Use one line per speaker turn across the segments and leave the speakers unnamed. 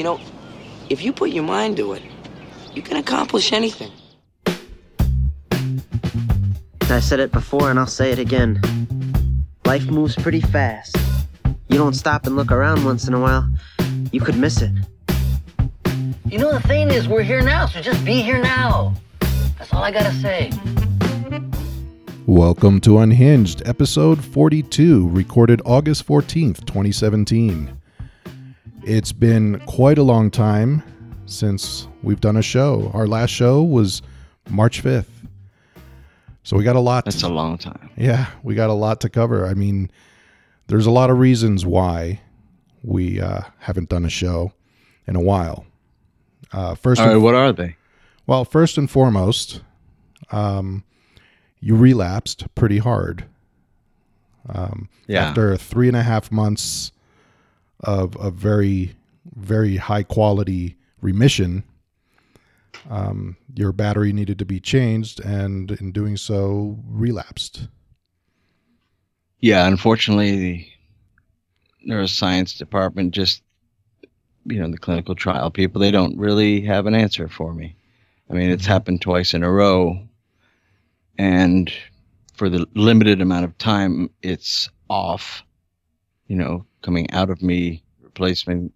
You know, if you put your mind to it, you can accomplish anything.
I said it before and I'll say it again. Life moves pretty fast. You don't stop and look around once in a while, you could miss it.
You know, the thing is, we're here now, so just be here now. That's all I gotta say.
Welcome to Unhinged, episode 42, recorded August 14th, 2017. It's been quite a long time since we've done a show. Our last show was March 5th. So we got a lot.
That's a long time.
Yeah, we got a lot to cover. I mean, there's a lot of reasons why we uh, haven't done a show in a while. Uh, first,
All right,
and,
what are they?
well, first and foremost, um, you relapsed pretty hard. Um,
Yeah.
After three and a half months of a very, very high quality remission, um, your battery needed to be changed, and in doing so, relapsed.
Yeah, unfortunately, the neuroscience department just, you know, the clinical trial people, they don't really have an answer for me. I mean, it's happened twice in a row. And for the limited amount of time it's off, you know, coming out of me, replacement,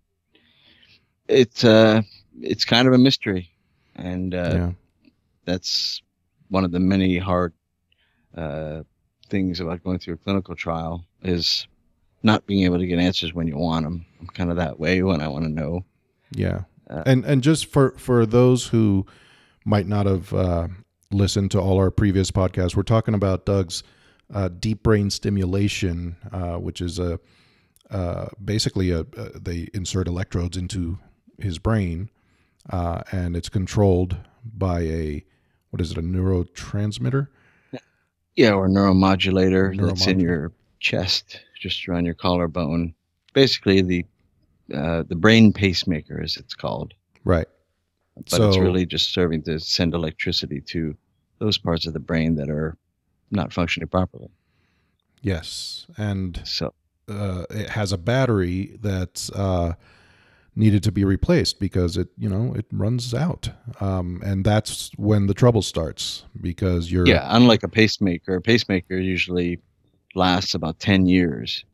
it's, uh, it's kind of a mystery. And, uh,
yeah.
that's one of the many hard uh, things about going through a clinical trial is not being able to get answers when you want them. I'm kind of that way when I want to know.
Yeah,
Uh,
and and just for for those who might not have uh, listened to all our previous podcasts, we're talking about Doug's uh, deep brain stimulation, uh, which is a uh, basically a, a they insert electrodes into his brain, uh, and it's controlled by a what is it a neurotransmitter?
Yeah, or neuromodulator that's in your chest, just around your collarbone. Basically, the uh, the brain pacemaker, as it's called,
Right.
but it's really just serving to send electricity to those parts of the brain that are not functioning properly.
Yes, and
So
uh, it has a battery that's uh, needed to be replaced because it you know it runs out um, and that's when the trouble starts because you're
Yeah, unlike a pacemaker, a pacemaker usually lasts about 10 years,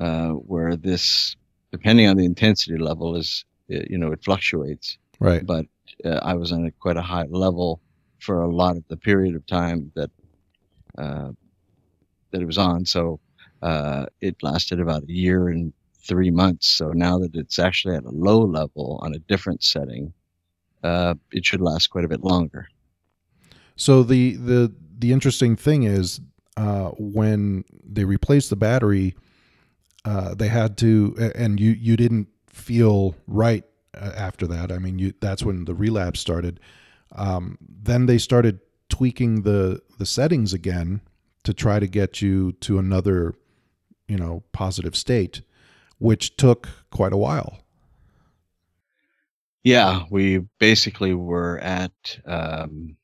uh, where this, depending on the intensity level, is, uh, you know, it fluctuates.
right
But uh, I was on a, quite a high level for a lot of the period of time that, uh, that it was on. So uh, it lasted about a year and three months. So now that it's actually at a low level on a different setting, uh, it should last quite a bit longer.
so the the the interesting thing is uh, when they replaced the battery uh, they had to and you you didn't feel right uh, after that i mean you that's when the relapse started um, then they started tweaking the the settings again to try to get you to another you know positive state which took quite a while
Yeah, we basically were at um,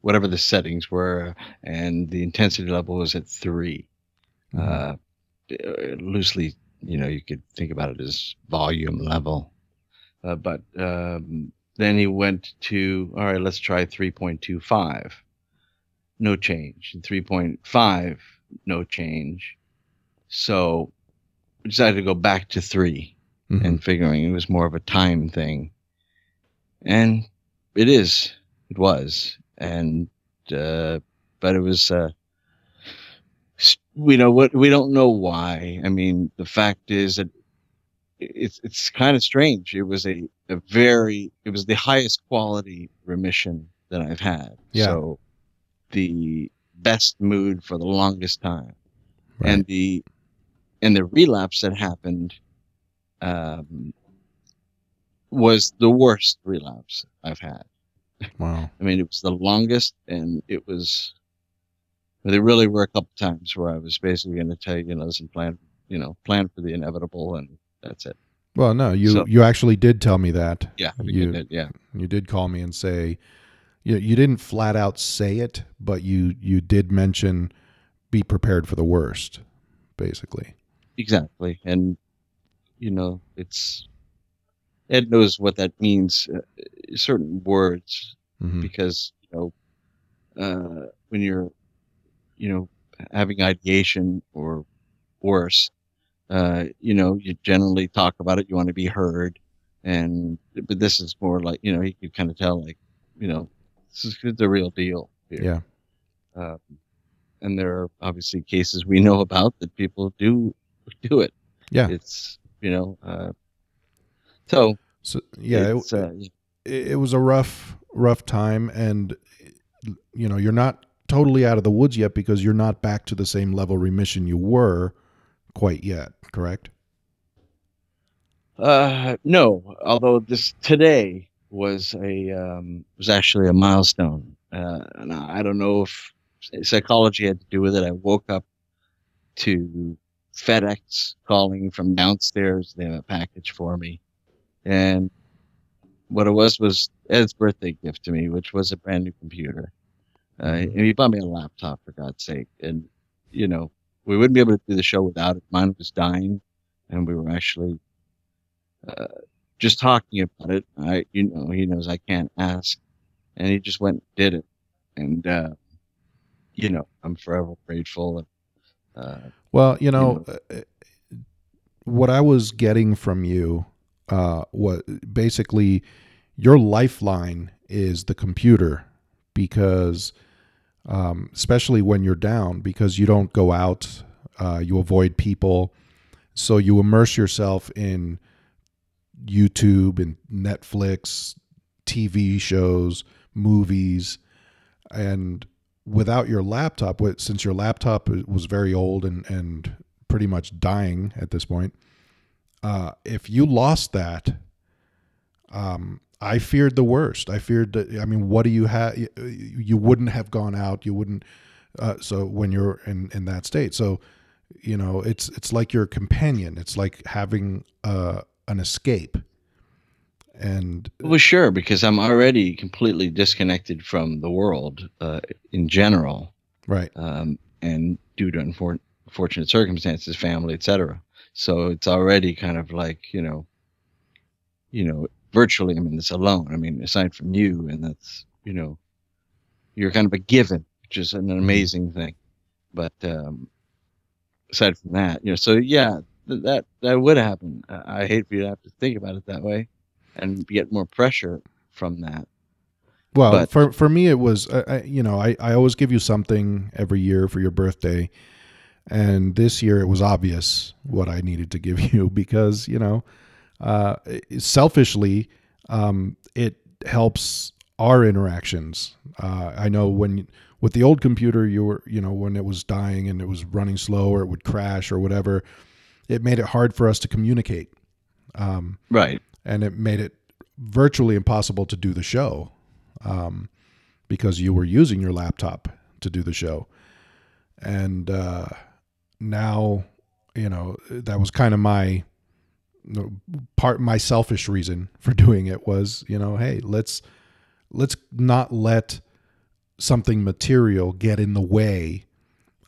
whatever the settings were, and the intensity level was at 3 Uh, uh, loosely, you know, you could think about it as volume level. Uh, but um, then he went to, all right, let's try 3.25. No change. 3.5, no change. So we decided to go back to 3
Mhm.
and figuring it was more of a time thing. And it is, it was, and uh, but it was. Uh, we know what we don't know why. I mean, the fact is that it's it's kind of strange. It was a, a very it was the highest quality remission that I've had.
Yeah.
So the best mood for the longest time
Right.
and the and the relapse that happened um, was the worst relapse I've had.
wow
I mean, it was the longest, and it was. There really were a couple times where I was basically going to tell you, you know, listen, plan, you know, plan for the inevitable, and that's it.
well no you
So-
you actually did tell me that
Yeah,
You-
it- yeah,
you did call me and say you, you didn't flat out say it but you you did mention be prepared for the worst basically
exactly. And you know, it's Ed knows what that means. Uh, certain words
Mhm.
because you know uh, when you're you know having ideation or worse, uh, you know you generally talk about it. You want to be heard, and but this is more like you know he could kind of tell like you know this is the real deal here.
Yeah.
Um, and there are obviously cases we know about that people do do it.
Yeah.
It's you know uh, so
So yeah, it-
uh,
it, it was a rough rough time and you know you're not totally out of the woods yet because you're not back to the same level remission you were quite yet correct
Uh, no. Although this today was a um, was actually a milestone, uh, and I I don't know if psychology had to do with it. I woke up to FedEx calling from downstairs. They have a package for me, and what it was was Ed's birthday gift to me, which was a brand new computer. Uh, and he bought me a laptop for God's sake, and you know we wouldn't be able to do the show without it. Mine was dying, and we were actually uh, just talking about it. I, you know, he knows I can't ask, and he just went and did it, and uh, you know, I'm forever grateful. And, uh,
well you know uh, what i was getting from you uh what basically your lifeline is the computer because um especially when you're down because you don't go out uh you avoid people. So you immerse yourself in YouTube and Netflix, TV shows, movies, and without your laptop, since your laptop was very old and and pretty much dying at this point, uh, if you lost that, um, I feared the worst. I feared that. I mean, what do you have? You wouldn't have gone out. You wouldn't. Uh, so when you're in in that state, so you know it's it's like your companion. It's like having uh, an escape. And
well, sure, because I'm already completely disconnected from the world uh, in general,
right,
um, and due to unfor- unfortunate circumstances, family, etc. So it's already kind of like you know, you know, virtually I'm in this alone. I mean, aside from you, and that's you know, you're kind of a given, which is an amazing thing. But um, aside from that, you know, so yeah, th- that that would happen. I I hate for you to have to think about it that way, and get more pressure from that.
Well,
But-
for for me, it was I, I, you know I I always give you something every year for your birthday, and this year it was obvious what I needed to give you because you know, uh, selfishly, um, it helps our interactions. Uh, I know when with the old computer, you were you know when it was dying and it was running slow or it would crash or whatever, it made it hard for us to communicate. Um,
Right.
And it made it virtually impossible to do the show um, because you were using your laptop to do the show. And uh, now, you know, that was kind of my part. My selfish reason for doing it was, you know, hey, let's let's not let something material get in the way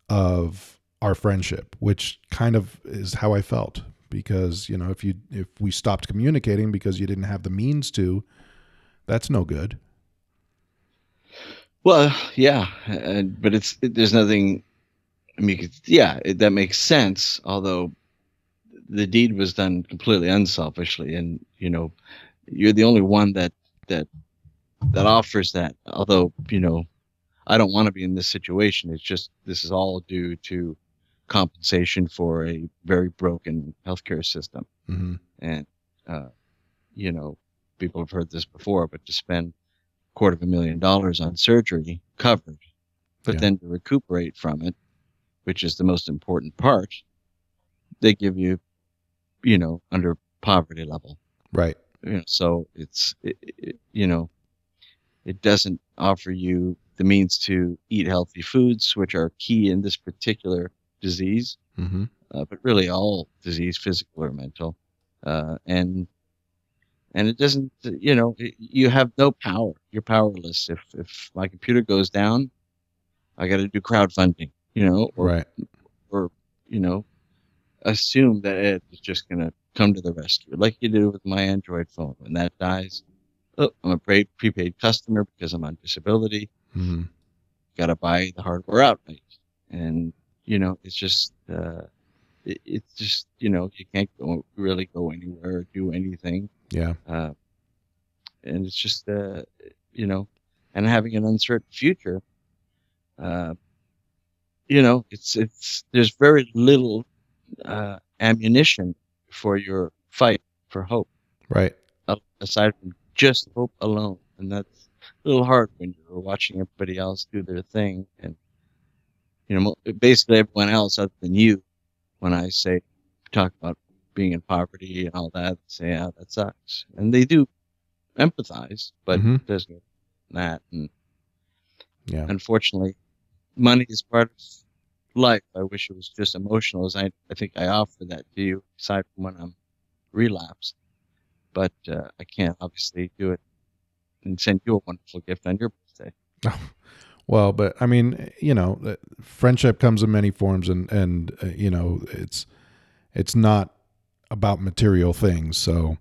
of our friendship, which kind of is how I felt because you know if you if we stopped communicating because you didn't have the means to that's no good
Well, yeah, but it's it, there's nothing. I mean, yeah, it, that makes sense. Although the deed was done completely unselfishly, and you know, you're the only one that that that offers that. Although you know, I don't want to be in this situation. It's just this is all due to compensation for a very broken healthcare system.
Hmm
and uh, you know people have heard this before but to spend a quarter of a million dollars on surgery covered but
Yeah.
then to recuperate from it which is the most important part they give you you know under poverty level.
Right.
You know so it's it, it, you know it doesn't offer you the means to eat healthy foods which are key in this particular disease
hmm
uh, but really all disease, physical or mental. Uh, and and it doesn't, you know, it, you have no power. You're powerless. If if my computer goes down, I got to do crowdfunding, you know, or
right
or you know, assume that Ed is just gonna come to the rescue, like you do with my Android phone. When that dies, oh, I'm a pre- prepaid customer because I'm on disability.
Mhm.
Got to buy the hardware outright, and you know, it's just, uh, it, it's just, you know, you can't go really go anywhere or do anything,
Yeah.
uh, and it's just, uh, you know, and having an uncertain future. Uh, you know, it's it's there's very little uh, ammunition for your fight for hope,
Right.
aside from just hope alone, and that's a little hard when you're watching everybody else do their thing, and you know, basically everyone else other than you. When I say talk about being in poverty and all that, say, "Yeah, that sucks," and they do empathize, but
Mhm.
there's no that, and
Yeah.
unfortunately, money is part of life. I wish it was just emotional, as I, I think I offer that to you, aside from when I'm relapsed. But uh, I can't obviously do it and send you a wonderful gift on your birthday.
Well, but I mean, you know, uh, friendship comes in many forms, and and uh, you know, it's it's not about material things. So,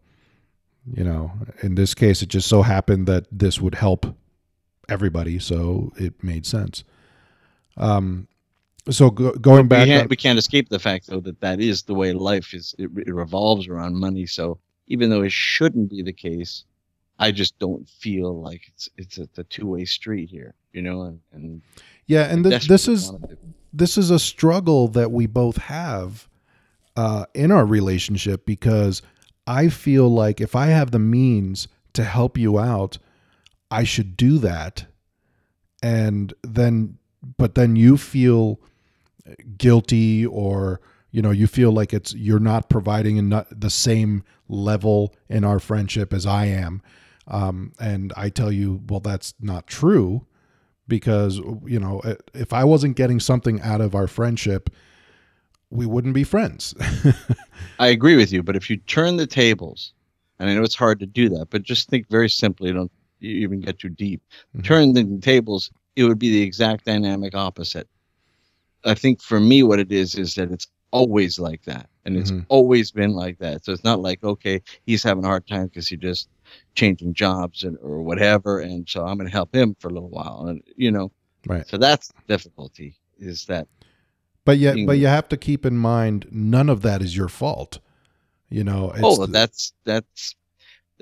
you know, in this case, it just so happened that this would help everybody, so it made sense. Um, so go, going
we,
back,
can't,
on-
we can't escape the fact, though, that that is the way life is. It, it revolves around money. So even though it shouldn't be the case, I just don't feel like it's it's a, a two way street here, you know. And, and
yeah, and
I
th- this is this is a struggle that we both have uh, in our relationship because I feel like if I have the means to help you out, I should do that. And then, but then you feel guilty or, you know, you feel like it's, you're not providing eno- the same level in our friendship as I am. Um, and I tell you, well, that's not true because you know if i wasn't getting something out of our friendship we wouldn't be friends
I agree with you, but if you turn the tables, and I know it's hard to do that, but just think very simply, don't even get too deep.
Mhm.
Turn the tables, it would be the exact dynamic opposite. I think for me, what it is is that it's always like that, and it's
Mhm.
always been like that. So it's not like okay, he's having a hard time because he just changing jobs and or whatever, and so I'm going to help him for a little while, and you know,
Right.
So that's the difficulty is that
but yet but you have to keep in mind none of that is your fault you know it's
oh, that's that's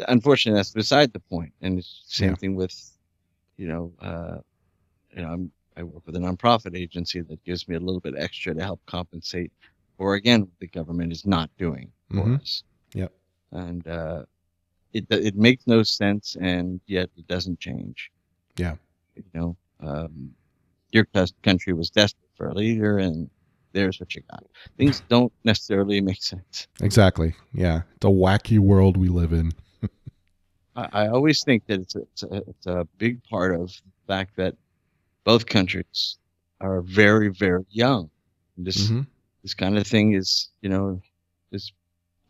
unfortunately that's beside the point, and it's the same
Yeah.
thing with, you know, uh, you know, I'm, I work with a nonprofit agency that gives me a little bit extra to help compensate for again what the government is not doing for
Mhm.
us.
Yep.
and uh, it it makes no sense, and yet it doesn't change.
Yeah.
you know, um, your country was desperate for a leader, and there's what you got. Things don't necessarily make sense.
exactly yeah it's a wacky world we live in
I, I always think that it's a, it's, a, it's a big part of the fact that both countries are very, very young. This
Mhm.
this kind of thing is, you know, is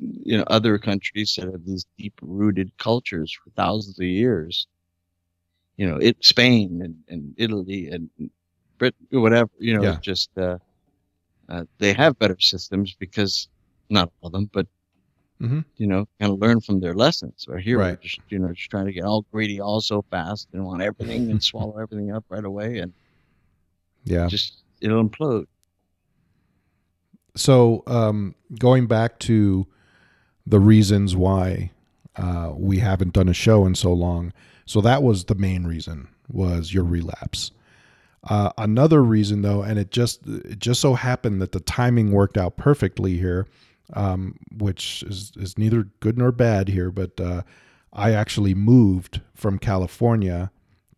you know other countries that have these deep rooted cultures for thousands of years. You know, it Spain and, and Italy and Britain, whatever. You know,
Yeah.
just uh, uh, they have better systems because not all of them, but
Mhm.
you know, kind of learn from their lessons. Or here, we're
Right.
just you know, just trying to get all greedy, all so fast, and want everything and swallow everything up right away, and
yeah
just it'll implode.
so um, going back to the reasons why uh, we haven't done a show in so long. So that was the main reason was your relapse. Uh, another reason though and it just it just so happened that the timing worked out perfectly here um, which is, is neither good nor bad here but uh, i actually moved from california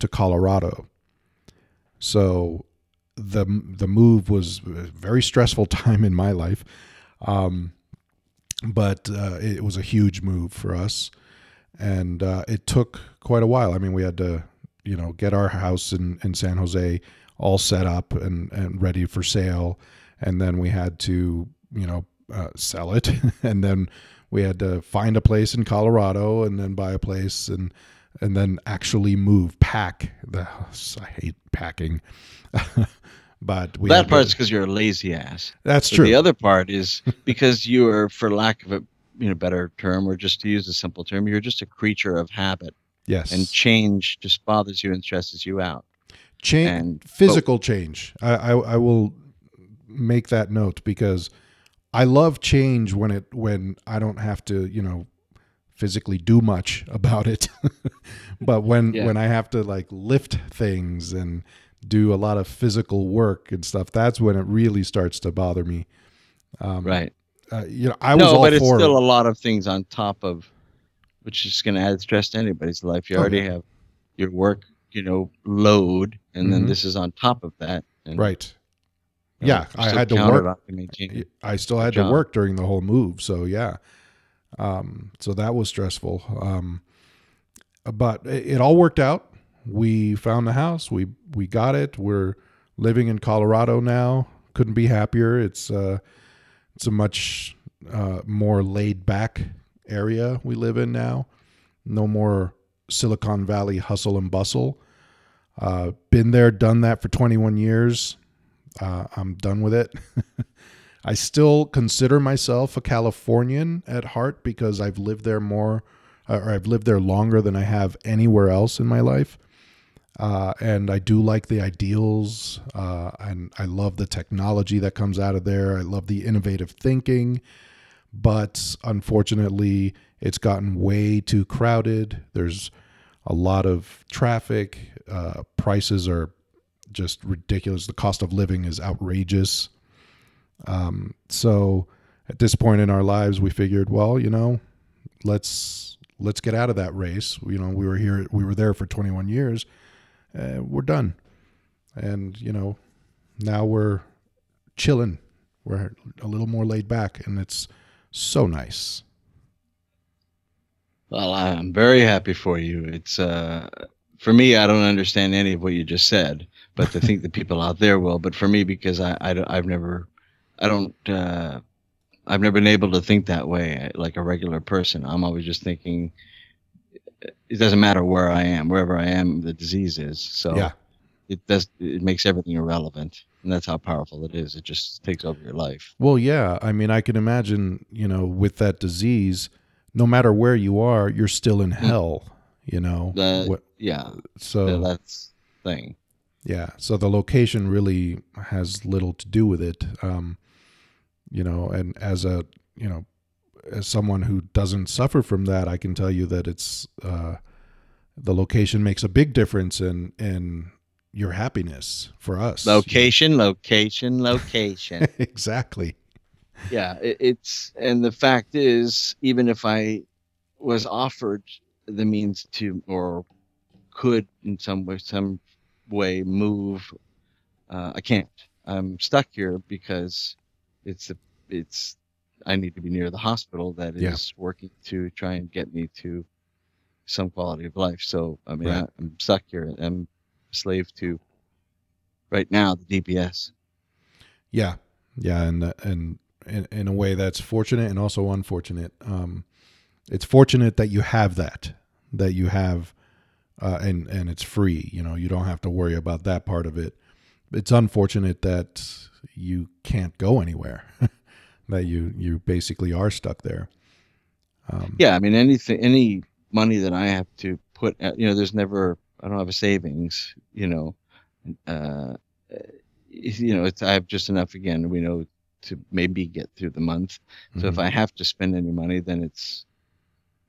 to colorado. So the the move was a very stressful time in my life, um, but uh, it was a huge move for us, and uh, it took quite a while. I mean, we had to you know get our house in in San Jose all set up and and ready for sale, and then we had to you know uh, sell it, and then we had to find a place in Colorado, and then buy a place and and then actually move pack the house. i hate packing but we
that part's because you're a lazy ass.
that's
But
true
The other part is because you are, for lack of a you know better term, or just to use a simple term, you're just a creature of habit,
Yes.
and change just bothers you and stresses you out.
change
and- oh
physical change I, I i will make that note because i love change when it when i don't have to you know physically do much about it but when
Yeah.
when i have to like lift things and do a lot of physical work and stuff that's when it really starts to bother me um,
Right.
uh, you know i was
no,
all
but it's
for
still a lot of things on top of, which is going to add stress to anybody's life. You
Oh,
already
yeah.
have your work, you know, load, and
Mhm.
then this is on top of that. And,
right
you know,
yeah, I had to work-
to
I still had
job.
to work during the whole move, so yeah. Um, so that was stressful. Um, but it, it all worked out. We found the house. We we got it. We're living in Colorado now. Couldn't be happier. It's uh, it's a much uh, more laid back area we live in now. No more Silicon Valley hustle and bustle. Uh, been there, done that for 21 years. Uh, I'm done with it. I still consider myself a Californian at heart because I've lived there more, or I've lived there longer than I have anywhere else in my life. Uh, and I do like the ideals, uh, and I love the technology that comes out of there. I love the innovative thinking, but unfortunately, it's gotten way too crowded. There's a lot of traffic. Uh, prices are just ridiculous. The cost of living is outrageous. Um, so at this point in our lives, we figured, well, you know, let's let's get out of that race. You know, we were here, we were there for 21 years. Uh, we're done, and you know, now we're chilling. We're a little more laid back, and it's so nice.
Well, I'm very happy for you. It's uh, for me, I don't understand any of what you just said, but to think the people out there will. But for me, because I, I have never, I don't, uh, I've never been able to think that way like a regular person. I'm always just thinking, it doesn't matter where I am, wherever I am, the disease is. So
Yeah.
it does, it makes everything irrelevant, and that's how powerful it is. It just takes over your life.
Well, yeah. I mean, I can imagine, you know, with that disease, no matter where you are, you're still in hell. You know,
The-
What-
Yeah,
so
so that's thing.
Yeah. So the location really has little to do with it. Um, you know, and as a, you know, as someone who doesn't suffer from that, I can tell you that it's, uh, the location makes a big difference in, in your happiness for us.
Location, location, location.
exactly.
yeah, it, it's and the fact is, even if I was offered the means to or could in some way, some way move, uh, I can't. I'm stuck here because it's a, it's I need to be near the hospital that is
Yeah.
working to try and get me to some quality of life. So I mean,
Right.
I, I'm stuck here. I'm a slave to right now the DBS.
Yeah, yeah, and and in, in a way that's fortunate and also unfortunate. Um, it's fortunate that you have that, that you have, uh, and and it's free. You know, you don't have to worry about that part of it. It's unfortunate that you can't go anywhere, that you you basically are stuck there. Um,
Yeah, I mean anything, any money that I have to put, uh, you know, there's never, I don't have a savings, you know, uh, you know, it's I have just enough again. We know to maybe get through the month. So if
mhm.
I have to spend any money, then it's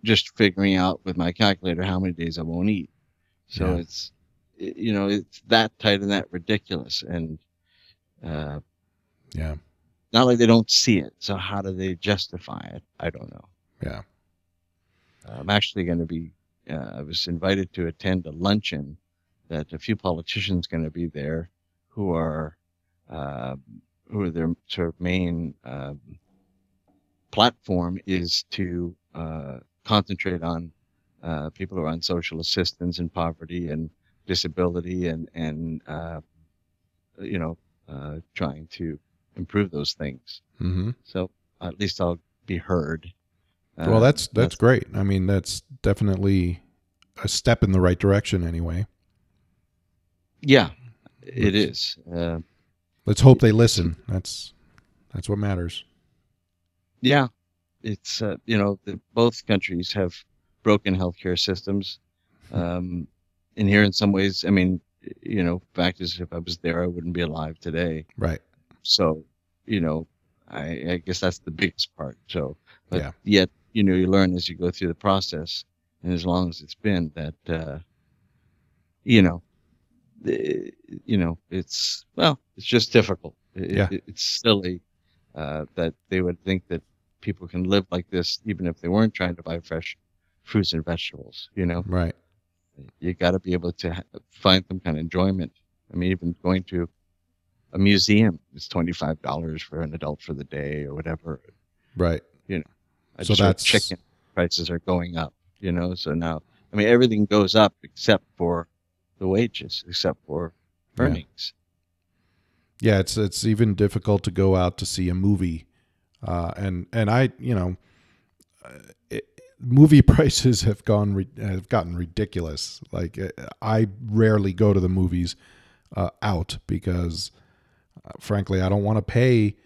just figuring out with my calculator how many days I won't eat. So
Yeah.
it's, it- you know, it's that tight and that ridiculous, and uh,
yeah,
not like they don't see it. So how do they justify it? I don't know.
yeah,
I'm actually going to be. Uh, I was invited to attend a luncheon that a few politicians going to be there, who are uh, who are their sort of main um, platform is to uh, concentrate on uh, people who are on social assistance and poverty and disability and and uh, you know uh, trying to improve those things.
hmm
So at least I'll be heard.
well,
Uh,
that's that's great. I mean, that's definitely a step in the right direction. Anyway,
Yeah, it
Let's-
is. Uh,
let's hope they listen. That's that's what matters.
yeah, it's uh, you know the, both countries have broken healthcare systems. Um, and here, in some ways, I mean, you know, fact is, if I was there, I wouldn't be alive today.
Right.
So, you know, I, I guess that's the biggest part. So, but
Yeah.
yet, you know, you learn as you go through the process, and as long as it's been that, uh, you know, the, you know, it's well, it's just difficult. It,
Yeah.
it- it's silly uh, that they would think that people can live like this, even if they weren't trying to buy fresh fruits and vegetables. You know,
Right.
you got to be able to ha- find some kind of enjoyment. I mean, even going to a museum is twenty five dollars for an adult for the day or whatever.
Right. You know.
I
So
just
that's-
chicken prices are going up. You know, so now I mean everything goes up except for the wages, except for earnings.
Yeah, it's it's even difficult to go out to see a movie, uh, and and I you know, uh, it, movie prices have gone have gotten ridiculous. Like uh, I rarely go to the movies uh, out because, frankly, I don't want to pay,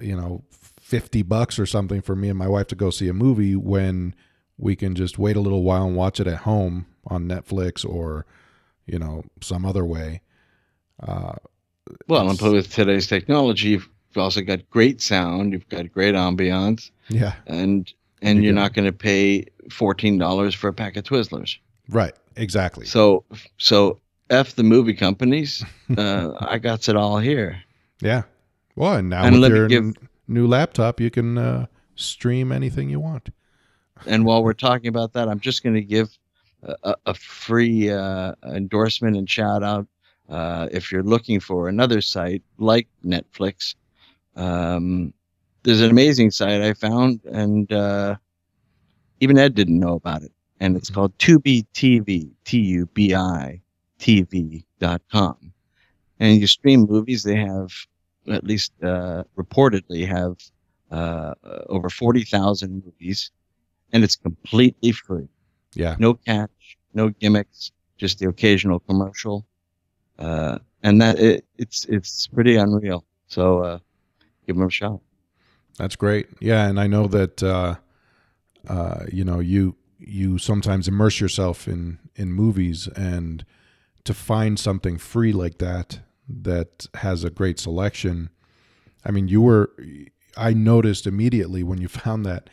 you know, fifty bucks or something for me and my wife to go see a movie when we can just wait a little while and watch it at home on Netflix or, you know, some other way. Uh,
Well, and with today's technology, you've also got great sound, you've got great ambiance,
yeah.
and and
You
you're
go.
not going to pay fourteen dollars for a pack of Twizzlers.
Right. Exactly.
So so f the movie companies. Uh, I got it all here.
yeah. Well, and now
And
with your
give-
new laptop, you can uh, stream anything you want.
And while we're talking about that, I'm just going to give a, a- a free uh, endorsement and shout out. Uh, if you're looking for another site like Netflix, um, there's an amazing site I found, and uh, even Ed didn't know about it. And it's called Tubi TV, T U B I TV.com. And you stream movies, they have, at least uh, reportedly, have uh, over 40,000 movies and it's completely free.
Yeah.
No catch, no gimmicks, just the occasional commercial. Uh, and that it, it's it's pretty unreal. So uh, give them a shot.
That's great. Yeah, and I know that uh, uh, you know you you sometimes immerse yourself in in movies, and to find something free like that that has a great selection. I mean, you were. I noticed immediately when you found that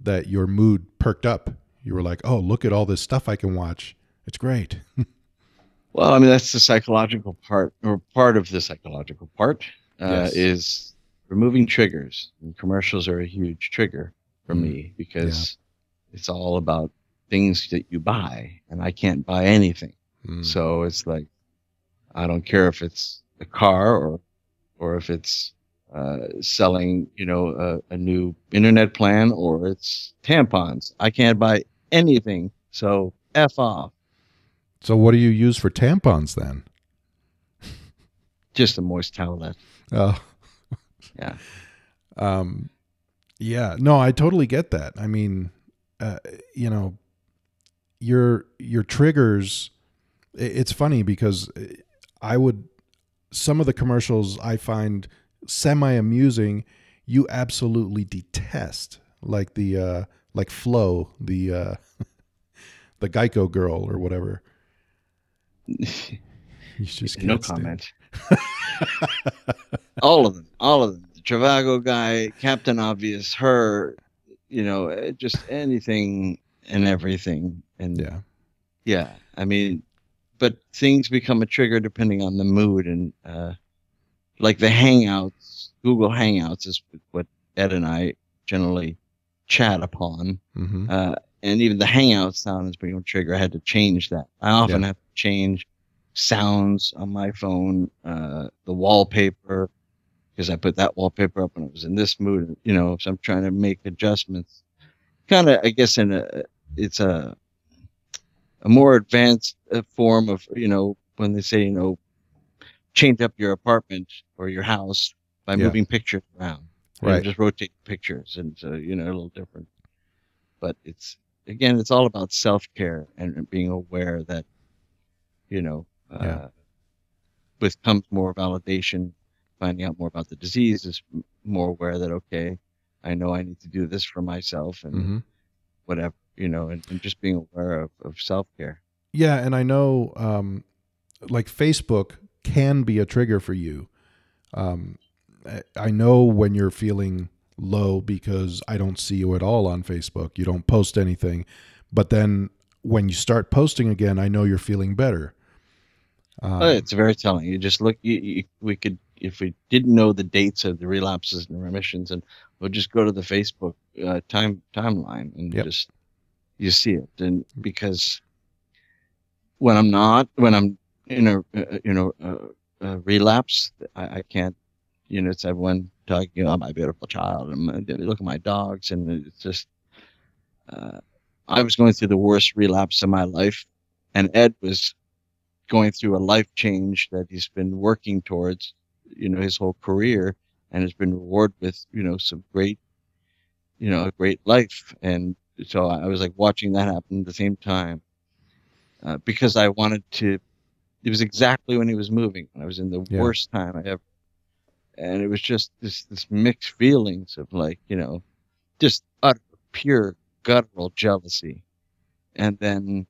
that your mood perked up. You were like, "Oh, look at all this stuff I can watch. It's great."
Well, I mean that's the psychological part, or part of the psychological part, uh,
Yes.
is removing triggers. And commercials are a huge trigger for
Mm.
me because it's all about things that you buy, and I can't buy anything.
Mm.
So it's like, I don't care if it's a car or, or if it's uh, selling, you know, a, a new internet plan or it's tampons. I can't buy anything. So f off.
So, what do you use for tampons then?
Just a moist towelette.
Oh,
Yeah.
Um, yeah, no, I totally get that. I mean, uh, you know, your your triggers. It's funny because I would some of the commercials I find semi amusing. You absolutely detest, like the uh, like Flo, the uh, the Geico girl or whatever. You just
no comment. all of them. All of them. The Trivago guy, Captain Obvious, her, you know, eh, just anything and everything. And
Yeah,
Yeah, I mean, but things become a trigger depending on the mood and uh, like the Hangouts, Google Hangouts is what Ed and I generally chat upon,
hmm
uh, and even the Hangout sound has become a trigger. I had to change that. I often have to change sounds on my phone, uh, the wallpaper, because I put that wallpaper up when I was in this mood. You know, so I'm trying to make adjustments. Kind of, I guess, in a it's a a more advanced uh, form of you know when they say you know change up your apartment or your house by
Yeah.
moving pictures around.
Right.
just rotate pictures and so you know a little different. But it's again, it's all about self care and being aware that you know uh,
Yeah.
with comes more validation. Finding out more about the disease is more aware that okay, I know I need to do this for myself and
hmm
whatever, you know, and, and just being aware of, of self care.
Yeah, and I know, um, like Facebook can be a trigger for you. Um, I- know when you're feeling low because I don't see you at all on Facebook. You don't post anything, but then when you start posting again, I know you're feeling better. Um,
Oh, it's very telling. You just look. You, you, we could, if we didn't know the dates of the relapses and remissions, and we'll just go to the Facebook uh, time timeline and
Yep.
just you see it. And because when I'm not, when I'm in a uh, you know uh, uh, relapse, I, I can't. You know, it's everyone talking about my beautiful child and look at my dogs, and it's just. Uh, I was going through the worst relapse of my life, and Ed was going through a life change that he's been working towards, you know, his whole career and has been rewarded with, you know, some great, you know, a great life. And so I was like watching that happen at the same time uh, because I wanted to, it was exactly when he was moving. I was in the
Yeah.
worst time I ever, and it was just this, this mixed feelings of like, you know, just utter pure guttural jealousy. And then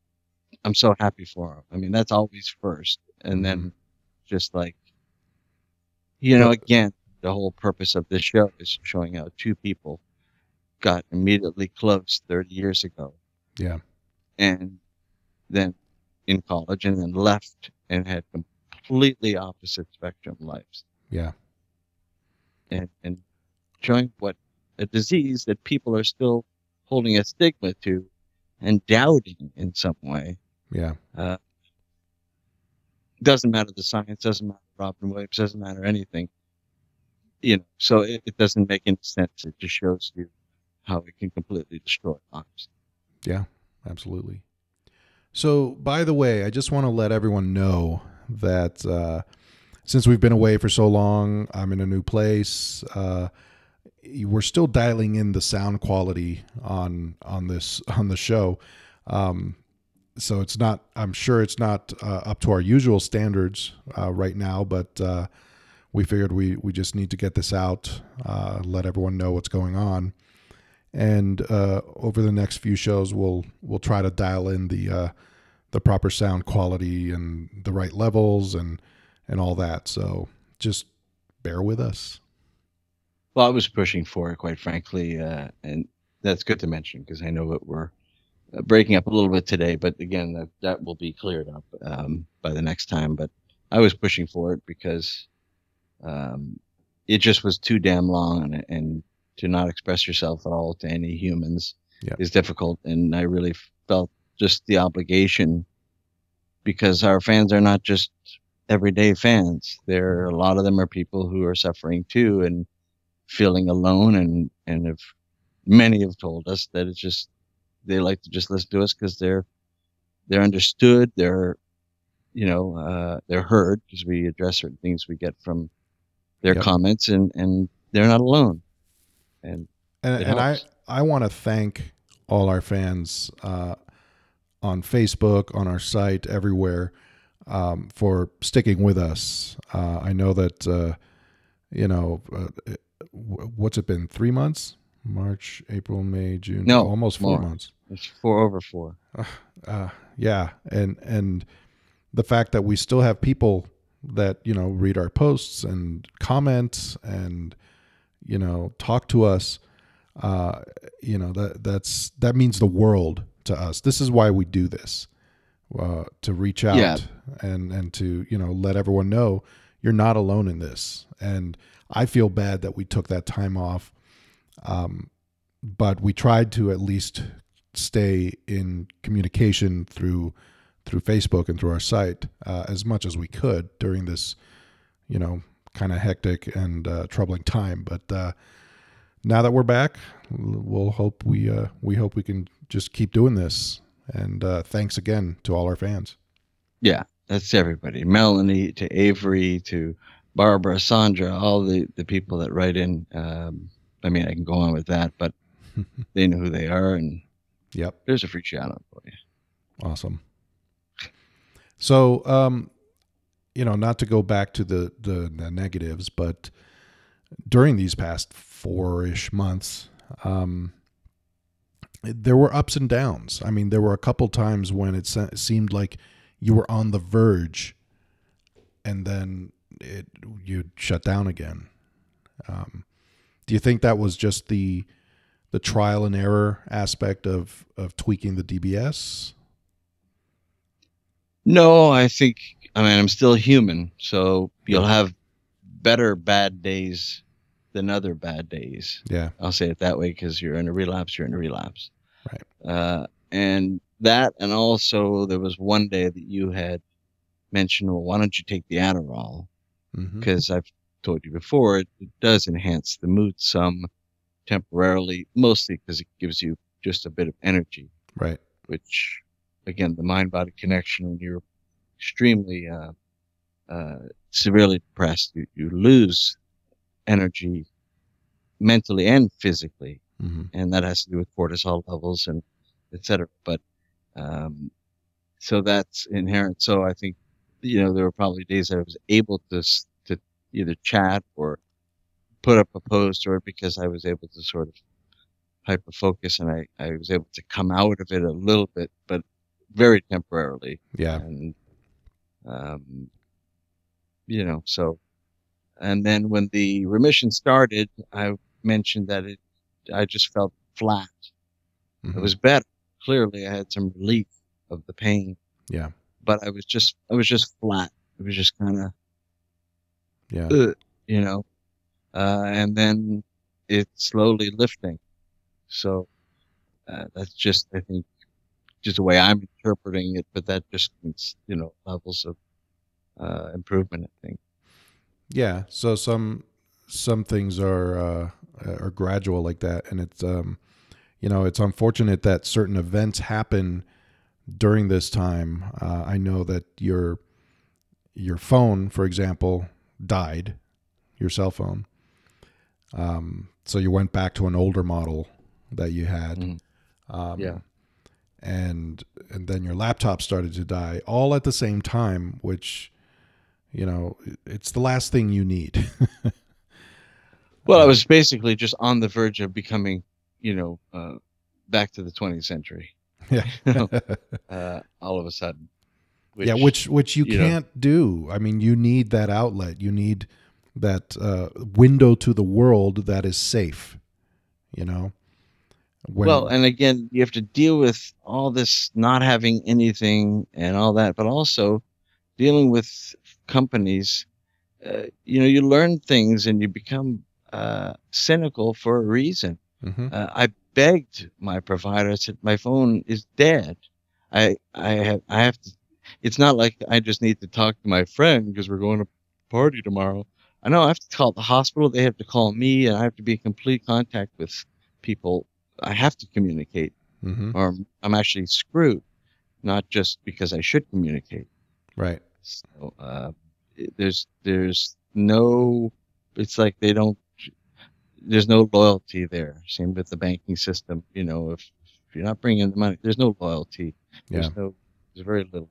I'm so happy for him. I mean, that's always first. And then just like, you know, again, the whole purpose of this show is showing how two people got immediately close 30 years ago.
Yeah,
and then in college and then left and had completely opposite spectrum lives.
Yeah,
and, and showing what a disease that people are still holding a stigma to and doubting in some way.
Yeah, uh,
doesn't matter the science, doesn't matter Robin Williams, doesn't matter anything. You know, so it, it doesn't make any sense. It just shows you how it can completely destroy lives.
yeah, absolutely. So, by the way, I just want to let everyone know that uh, since we've been away for so long, I'm in a new place. Uh, we're still dialing in the sound quality on on this on the show. Um, so it's not. I'm sure it's not uh, up to our usual standards uh, right now, but uh, we figured we we just need to get this out, uh, let everyone know what's going on, and uh, over the next few shows, we'll we'll try to dial in the uh, the proper sound quality and the right levels and and all that. So just bear with us.
Well, I was pushing for it, quite frankly, uh, and that's good to mention because I know that we're uh, breaking up a little bit today. But again, that that will be cleared up um, by the next time. But I was pushing for it because um, it just was too damn long, and, and to not express yourself at all to any humans
Yeah.
is difficult. And I really felt just the obligation because our fans are not just everyday fans. There, a lot of them are people who are suffering too, and feeling alone and and have many have told us that it's just they like to just listen to us because they're they're understood they're you know uh, they're heard because we address certain things we get from their
Yep.
comments and and they're not alone and
and, and I. I want to thank all our fans uh, on Facebook, on our site, everywhere um, for sticking with us. Uh, I know that uh, you know uh, what's it been three months? March, April, May, June.
No,
almost four
more.
months.
it's four over four
Uh, yeah, and and the fact that we still have people that you know read our posts and comment and you know talk to us uh, you know that that's that means the world to us this is why we do this uh, to reach out
Yeah.
and and to you know let everyone know you're not alone in this and i feel bad that we took that time off um, but we tried to at least stay in communication through through facebook and through our site uh, as much as we could during this you know kind of hectic and uh, troubling time but uh, now that we're back, we'll hope we uh, we hope we can just keep doing this. And uh, thanks again to all our fans.
yeah that's everybody melanie to avery to barbara sandra all the the people that write in um, i mean i can go on with that but they know who they are and
Yep,
there's a free shout out for you
awesome. So, um, you know, not to go back to the the, the negatives, but during these past four ish months, um, there were ups and downs. I mean, there were a couple times when it se- seemed like you were on the verge, and then it you'd shut down again. Um, do you think that was just the the trial and error aspect of of tweaking the DBS?
No, I think I mean I'm still human, so you'll have better bad days than other bad days.
Yeah,
I'll say it that way because you're in a relapse, you're in a relapse.
Right.
Uh, and that, and also there was one day that you had mentioned, well, why don't you take the Adderall? Because I've told you before, it, it does enhance the mood some temporarily, mostly because it gives you just a bit of energy,
right.
which, again, the mind body connection, when you're extremely uh, uh, severely depressed, you, you lose energy mentally and physically
hmm
and that has to do with cortisol levels and et cetera. But um, so that's inherent. So I think you know there were probably days I was able to to either chat or put up a post or because I was able to sort of hyper focus and I, I was able to come out of it a little bit, but very temporarily.
Yeah.
And um, you know, so and then when the remission started, I mentioned that it I just felt flat.
Mhm.
It was better. Clearly, I had some relief of the pain,
Yeah.
but I was just I was just flat. It was just kind of
Yeah.
you know, uh, and then it's slowly lifting. So uh, that's just I think just the way I'm interpreting it, but that just means you know levels of uh, improvement. I think.
Yeah. So some some things are uh, are gradual like that, and it's um, you know it's unfortunate that certain events happen during this time. Uh, I know that your your phone, for example, died, your cell phone. Um, so you went back to an older model that you had.
Mhm.
Um,
Yeah.
And and then your laptop started to die all at the same time, which you know it's the last thing you need.
Well, I was basically just on the verge of becoming, you know, uh, back to the 20th century.
yeah.
Uh, all of a sudden.
yeah, which which you,
you
can't do. I mean, you need that outlet. You need that uh, window to the world that is safe. You know. When,
well, and again, you have to deal with all this not having anything and all that, but also dealing with companies. Uh, you know, you learn things and you become uh, cynical for a reason.
Mhm.
Uh, I begged my provider. I said, "My phone is dead. I I have I have to. It's not like I just need to talk to my friend because we're going to party tomorrow. I know I have to call the hospital. They have to call me, and I have to be in complete contact with people. I have to communicate,
Mhm.
or I'm- actually screwed. Not just because I should communicate.
right.
So uh, there's there's no. It's like they don't. There's no loyalty there. Same with the banking system. You know, if, if you're not bringing in the money, there's no loyalty. There's
Yeah.
no. There's very little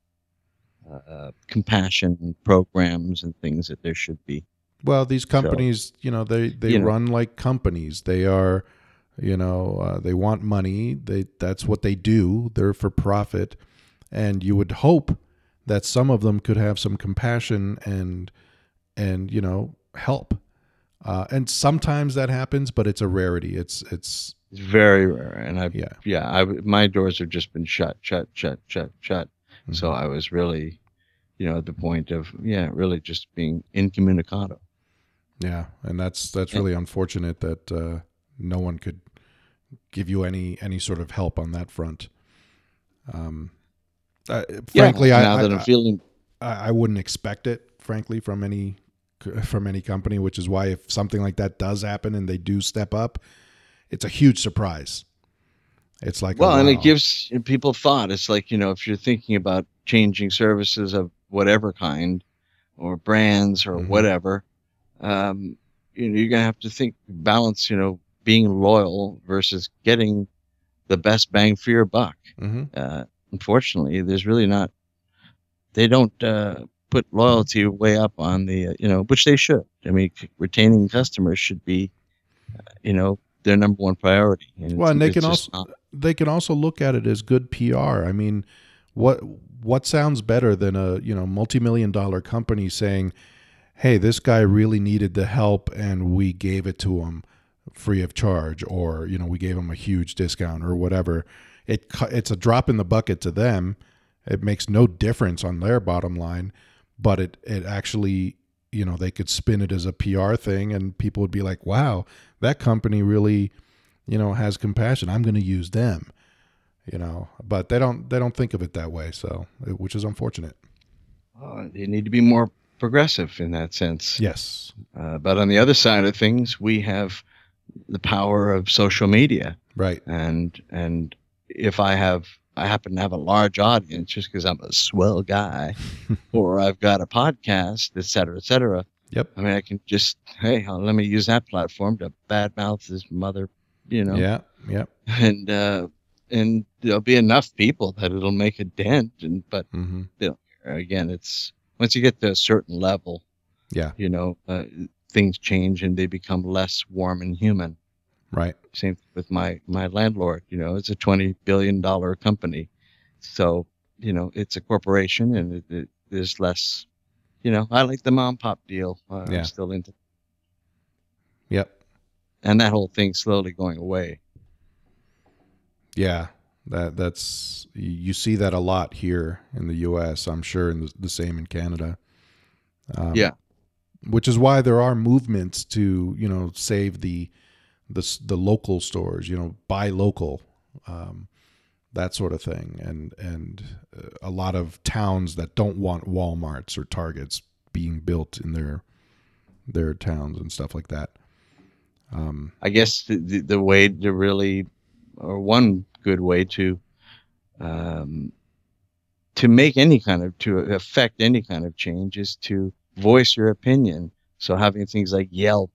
uh, uh, compassion programs and things that there should be.
Well, these companies, you know, they they
You know.
run like companies. They are, you know, uh, they want money. They that's what they do. They're for profit, and you would hope that some of them could have some compassion and and you know help. Uh, and sometimes that happens, but it's a rarity. It's it's
It's very rare, and I
yeah.
yeah, I my doors have just been shut, shut, shut, shut, shut. So
Mhm.
I was really, you know, at the point of yeah, really just being incommunicado.
Yeah, and that's that's really unfortunate that uh, no one could give you any any sort of help on that front. Um, uh, frankly,
yeah,
I,
now
I,
that I'm feeling
I I wouldn't expect it, frankly, from any from any company. Which is why if something like that does happen and they do step up, it's a huge surprise. It's like
well,
oh,
and
wow.
it gives people thought. It's like you know, if you're thinking about changing services of whatever kind, or brands or
Mhm.
whatever, um, you know, you're gonna have to think balance. You know, being loyal versus getting the best bang for your buck.
Mhm.
uh, unfortunately, there's really not. They don't uh, put loyalty way up on the uh, you know which they should. I mean, c- retaining customers should be, uh, you know, their number one priority. And
Well, and they can also
not-
they can also look at it as good PR. I mean, what what sounds better than a you know multi million dollar company saying, "Hey, this guy really needed the help, and we gave it to him free of charge," or you know, we gave them a huge discount or whatever. It it's a drop in the bucket to them. It makes no difference on their bottom line, but it it actually you know they could spin it as a PR thing, and people would be like, "Wow, that company really." you know has compassion i'm going to use them you know but they don't they don't think of it that way so which is unfortunate
uh, they need to be more progressive in that sense.
yes
Uh, but on the other side of things, we have the power of social media,
right
and and if I have I happen to have a large audience just because I'm a swell guy, or I've got a podcast, et cetera, et cetera.
Yep.
I mean, I can just hey, uh, let me use that platform to badmouth this mother, you know,
yeah yeah
and uh, and there'll be enough people that it'll make a dent. And but
hmm
again, it's once you get to a certain level,
yeah
you know, uh, things change and they become less warm and human.
right
Same with my my landlord. You know, it's a twenty billion dollar company, so you know it's a corporation and it, it, there's less. You know, I like the mom pop deal. Uh,
Yeah.
I'm still into,
yep
and that whole thing slowly going away.
yeah that that's you see that a lot here in the us i'm sure in the, the same in canada um,
Yeah.
Which is why there are movements to you know save the the the local stores you know buy local um, that sort of thing. And and uh, a lot of towns that don't want walmarts or targets being built in their their towns and stuff like that. Um,
I guess the, the, the way to really, or one good way to, um, to make any kind of, to affect any kind of change is to voice your opinion. So having things like Yelp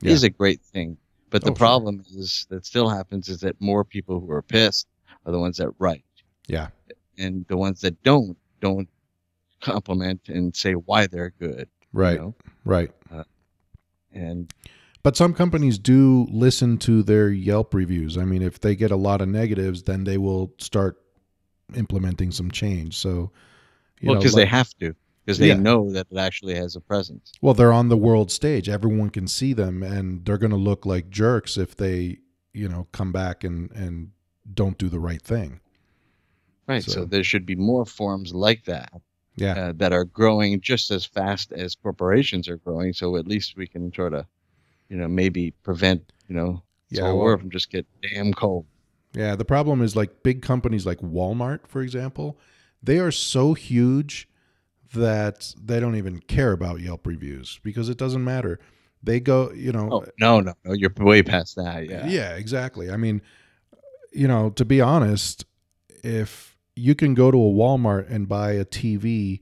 Yeah.
is a great thing. But the
Oh, sure.
problem is that still happens is that more people who are pissed are the ones that write.
Yeah.
And the ones that don't, don't compliment and say why they're good. you
right
know?
right uh,
And
But some companies do listen to their Yelp reviews. I mean, if they get a lot of negatives, then they will start implementing some change. So, you
well, because
like-
they have to, because they
Yeah.
know that it actually has a presence.
well, they're on the world stage. Everyone can see them, and they're going to look like jerks if they, you know, come back and and don't do the right thing.
Right. So,
So-
there should be more forms like that
Yeah,
uh, that are growing just as fast as corporations are growing. So at least we can sort of, you know, maybe prevent, you know,
Yeah, well-
from just get damn cold.
yeah. The problem is like big companies like Walmart, for example, they are so huge that they don't even care about Yelp reviews because it doesn't matter. They go, you know,
Oh no, no, no! You're way past that. Yeah.
Yeah, exactly. I mean, you know, to be honest, if you can go to a Walmart and buy a TV,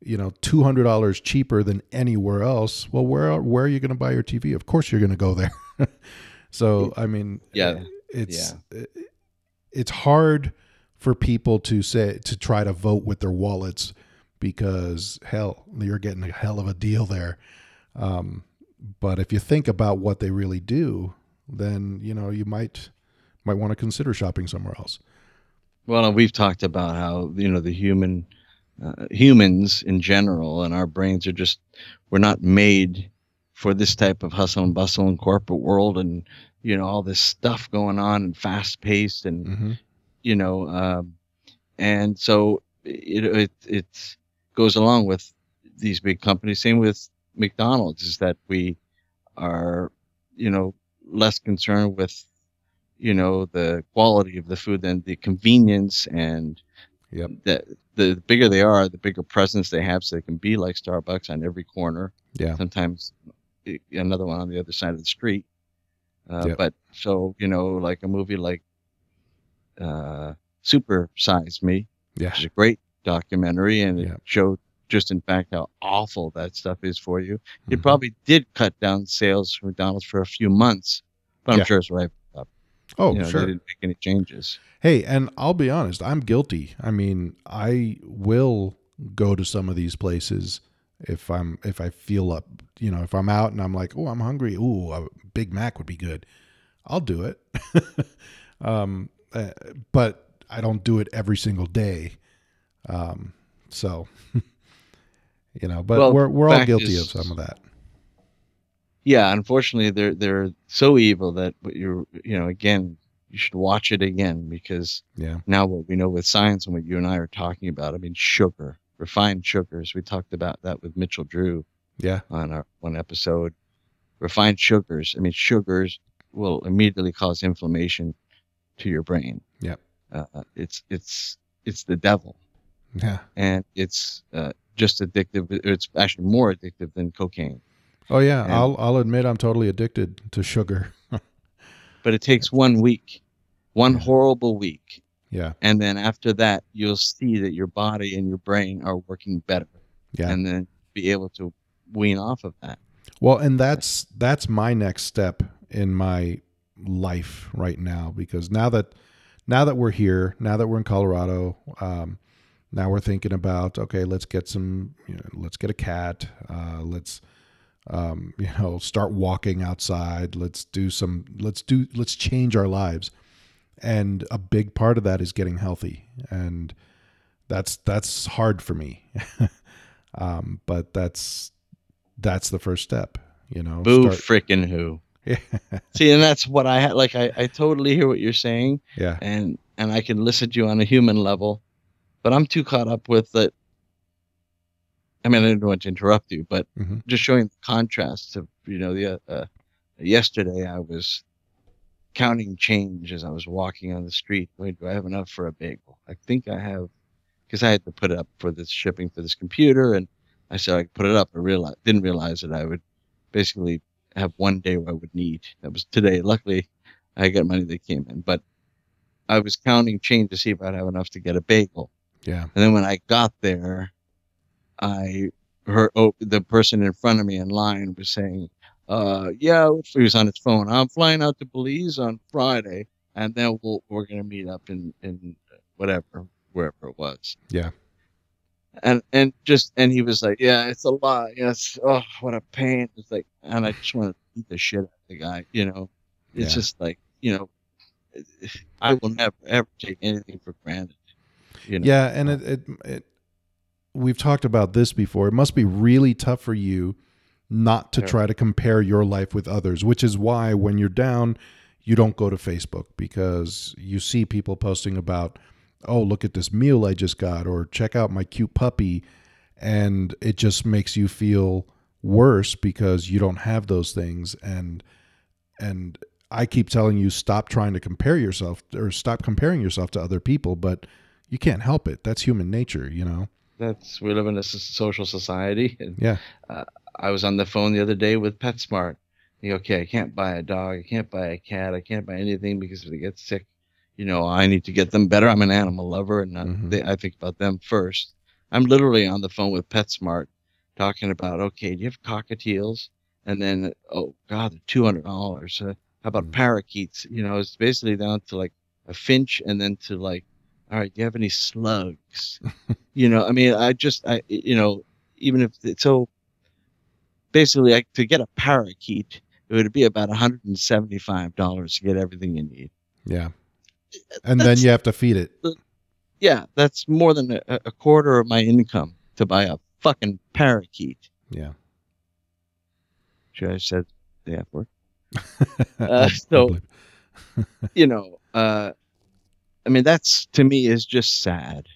you know, two hundred dollars cheaper than anywhere else, well, where where are you going to buy your TV? Of course, you're going to go there. so, I mean,
Yeah.
it's it's hard for people to say to try to vote with their wallets because hell, you're getting a hell of a deal there. Um, but if you think about what they really do, then you know you might might want to consider shopping somewhere else.
Well, we've talked about how you know the human uh, humans in general and our brains are just we're not made for this type of hustle and bustle and corporate world and you know all this stuff going on and fast paced and
hmm
you know, um, and so it, it it goes along with these big companies. Same with McDonald's is that we are, you know, less concerned with, you know, the quality of the food than the convenience and
Yep.
that the bigger they are, the bigger presence they have, so they can be like Starbucks on every corner.
Yeah.
Sometimes another one on the other side of the street. Uh,
Yep.
But so you know, like a movie like uh, Super Size Me,
Yeah.
which is a great documentary, and it showed just in fact how awful that stuff is for you. It
Mhm.
probably did cut down sales for McDonald's for a few months, but I'm
Yeah.
sure it's right up.
Oh,
you know,
sure.
They didn't make any changes.
Hey, and I'll be honest, I'm guilty. I mean, I will go to some of these places if I'm if I feel up, you know, if I'm out and I'm like, oh, I'm hungry. Ooh, a Big Mac would be good. I'll do it. um, uh, but I don't do it every single day. Um, so, you know, but
Well,
we're we're all guilty
is-
of some of that.
yeah, unfortunately, they're they're so evil that you're you know again you should watch it again because
Yeah.
now what we know with science and what you and I are talking about. I mean, sugar, refined sugars. We talked about that with Mitchell Drew
Yeah.
on our one episode. Refined sugars. I mean, sugars will immediately cause inflammation to your brain.
Yeah,
Uh, it's it's it's the devil,
Yeah.
and it's uh, just addictive. It's actually more addictive than cocaine.
Oh yeah.
And-
I'll I'll admit I'm totally addicted to sugar.
But it takes one week, one
Yeah.
horrible week,
yeah.
and then after that, you'll see that your body and your brain are working better,
Yeah.
and then be able to wean off of that.
Well, and that's that's my next step in my life right now because now that now that we're here, now that we're in Colorado, um, now we're thinking about okay, let's get some, you know, let's get a cat, uh, let's um, you know start walking outside, let's do some, let's do, let's change our lives, and a big part of that is getting healthy, and that's that's hard for me, um, but that's that's the first step, you know.
Boo
start-
frickin' who.
Yeah.
See, and that's what I had. Like, I, I totally hear what you're saying,
yeah.
and and I can listen to you on a human level, but I'm too caught up with it. I mean, I didn't want to interrupt you, but
Mhm.
just showing the contrast of you know the uh, uh, yesterday I was counting change as I was walking on the street. Wait, do I have enough for a bagel? I think I have, because I had to put it up for this shipping for this computer, and I said I could put it up. I realized didn't realize that I would basically have one day where I would need. That was today. Luckily, I got money that came in, but I was counting change to see if I'd have enough to get a bagel.
Yeah.
And then when I got there, I heard oh, the person in front of me in line was saying, uh, yeah, he was on his phone. I'm flying out to Belize on Friday, and then we'll, we're going to meet up in, in whatever, wherever it was.
Yeah.
And, and just, and he was like, yeah, it's a lot. Yes. Oh, what a pain. It's like, and I just want to beat the shit out of the guy, you know? It's
Yeah.
just like, you know, I will never, ever take anything for granted. You know?
Yeah, and it, it it we've talked about this before. It must be really tough for you not to
Yeah.
try to compare your life with others, which is why when you're down, you don't go to Facebook because you see people posting about, "Oh, look at this meal I just got," or "Check out my cute puppy," and it just makes you feel worse because you don't have those things and and I keep telling you stop trying to compare yourself or stop comparing yourself to other people, but you can't help it. That's human nature, you know.
That's we live in a social society. And
Yeah.
I was on the phone the other day with PetSmart. You okay, I can't buy a dog, I can't buy a cat, I can't buy anything because if they get sick, you know, I need to get them better. I'm an animal lover, and uh,
Mhm.
they, I think about them first. I'm literally on the phone with PetSmart, talking about, okay, do you have cockatiels? And then, oh God, they're two hundred dollars. Uh, how about
Mhm.
parakeets? You know, it's basically down to like a finch, and then to like, all right, do you have any slugs? you know, I mean, I just, I, you know, even if it's so basically like to get a parakeet it would be about $175 to get everything you need
Yeah. And then you have to feed it.
yeah that's more than a, a quarter of my income to buy a fucking parakeet
Yeah.
should i said the f word Uh, so- you know uh i mean that's to me is just sad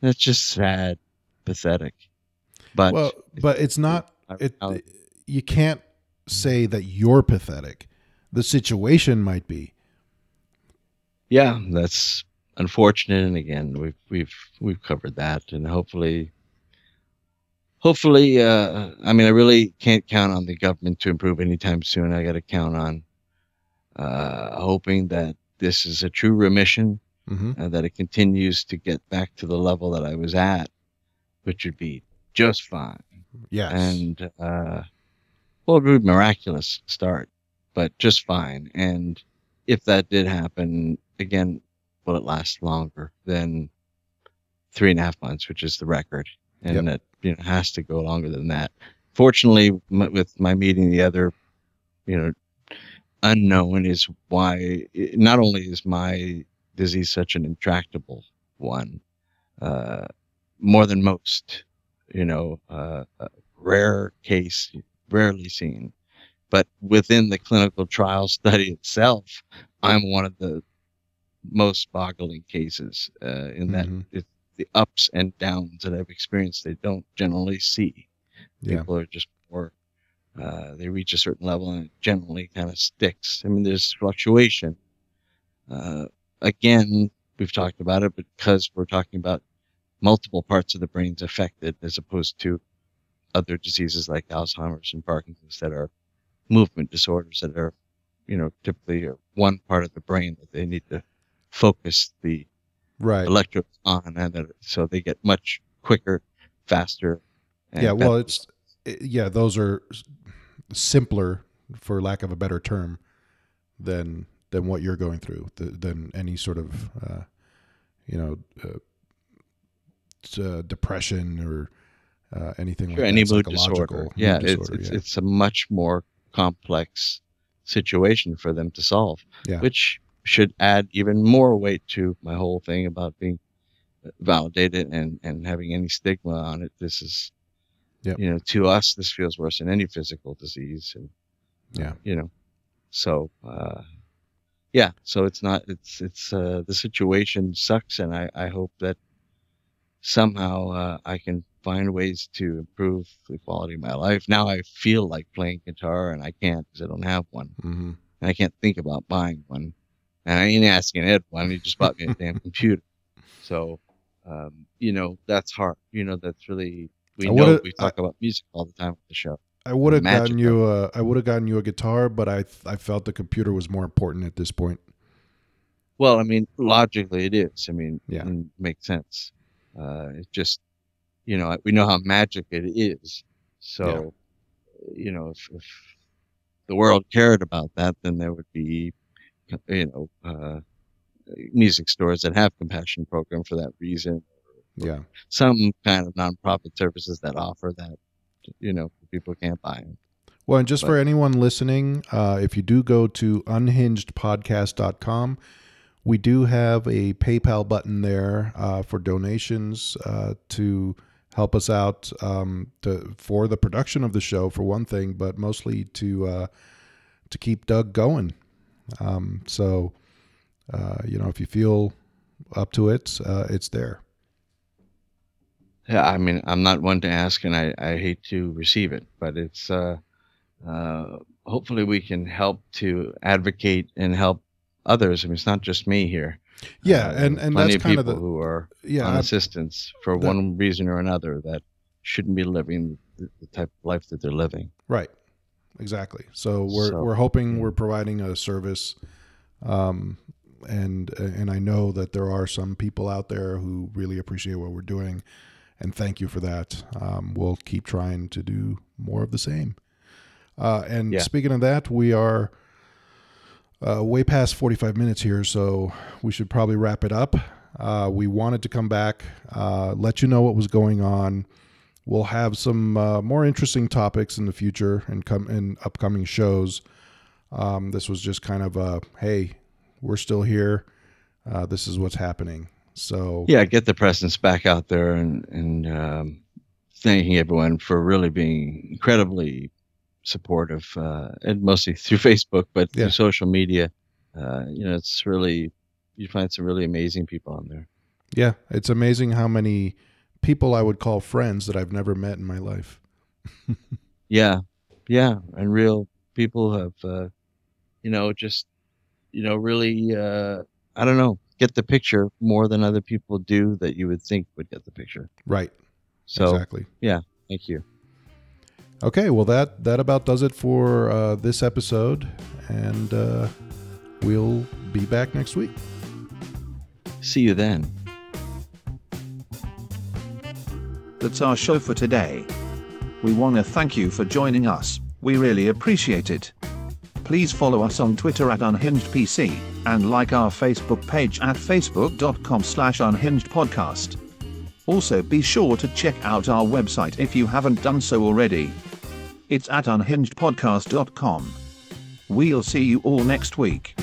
that's just sad pathetic but
well, but it's not it you can't say that you're pathetic. The situation might be.
yeah that's unfortunate and again we've we've we've covered that and hopefully hopefully uh i mean i really can't count on the government to improve anytime soon i got to count on uh hoping that this is a true remission
hmm
and that it continues to get back to the level that i was at which would be just fine
Yes.
and uh well it would be a miraculous start but just fine and if that did happen again will it last longer than three and a half months which is the record and
Yep.
that you know has to go longer than that. Fortunately, m- with my meeting the other, you know, unknown is why not only is my disease such an intractable one, uh, more than most, you know, uh, a rare case, rarely seen. But within the clinical trial study itself, I'm one of the most boggling cases uh, in that
Mhm.
it, the ups and downs that I've experienced, they don't generally see.
Yeah.
People are just more, uh, they reach a certain level and it generally kind of sticks. I mean, there's fluctuation. Uh, again, we've talked about it because we're talking about multiple parts of the brain's affected as opposed to other diseases like Alzheimer's and Parkinson's that are movement disorders that are, you know, typically are one part of the brain that they need to focus the
Right.
electrodes on, and that, so they get much quicker, faster.
yeah. Well, it's yeah. Those are simpler, for lack of a better term, than than what you're going through. th- Than any sort of uh, you know uh, uh, depression or uh, anything
Sure,
like
any
that.
mood
psychological
disorder.
mood
Yeah, it's
disorder,
it's
yeah.
it's a much more complex situation for them to solve,
Yeah.
which should add even more weight to my whole thing about being validated and and having any stigma on it. This is,
Yep.
you know, to us this feels worse than any physical disease, and uh,
Yeah.
you know, so uh, yeah, so it's not it's it's uh, the situation sucks, and I I hope that somehow uh, I can find ways to improve the quality of my life. Now I feel like playing guitar and I can't because I don't have one.
Mhm.
And I can't think about buying one. And I ain't asking Ed one. He just bought me a damn computer. So, um, you know, that's hard. You know, that's really, we
I
know we talk about music all the time on the show.
I would have gotten you a I would have gotten you a guitar, but I I felt the computer was more important at this point.
Well, I mean, logically it is. I mean,
Yeah.
it makes sense. Uh, it just, you know, we know how magic it is. So, you know, if, if the world cared about that, then there would be, you know, uh, music stores that have compassion program for that reason.
Yeah.
Some kind of nonprofit services that offer that, you know, people can't buy them.
Well, and just
But-
for anyone listening, uh, if you do go to unhingedpodcast.com, we do have a PayPal button there uh, for donations uh, to help us out um, to, for the production of the show, for one thing, but mostly to uh, to keep Doug going. Um, so, uh, you know, if you feel up to it, uh, it's there.
Yeah, I mean, I'm not one to ask, and I, I hate to receive it, but it's uh, uh, hopefully we can help to advocate and help others. I mean, it's not just me here.
Yeah,
Uh,
and and
plenty
that's
of
kind
people
of the
who are
yeah.
on assistance for
that-
one reason or another that shouldn't be living the, the type of life that they're living.
Right. Exactly. So we're
So,
we're hoping we're providing a service, um, and and I know that there are some people out there who really appreciate what we're doing, and thank you for that. Um, we'll keep trying to do more of the same. Uh, and
Yeah.
speaking of that, we are uh, way past forty five minutes here, so we should probably wrap it up. Uh, we wanted to come back, uh, let you know what was going on we'll have some uh, more interesting topics in the future and come in upcoming shows. Um, this was just kind of a hey, we're still here. Uh, this is what's happening. So
Yeah, get the presence back out there and and um, thanking everyone for really being incredibly supportive, uh, and mostly through Facebook, but
Yeah.
through social media. Uh, you know, it's really you find some really amazing people on there.
yeah, it's amazing how many people I would call friends that I've never met in my life.
Yeah, yeah, and real people have, uh, you know, just you know, really, uh, I don't know, get the picture more than other people do that you would think would get the picture.
Right.
So,
exactly. Yeah.
Thank you.
Okay. Well, that that about does it for uh, this episode, and uh, we'll be back next week.
See you then.
That's our show for today. We want to thank you for joining us. We really appreciate it. Please follow us on Twitter at UnhingedPC and like our Facebook page at facebook.com slash unhingedpodcast. Also, be sure to check out our website if you haven't done so already. It's at unhingedpodcast.com. We'll see you all next week.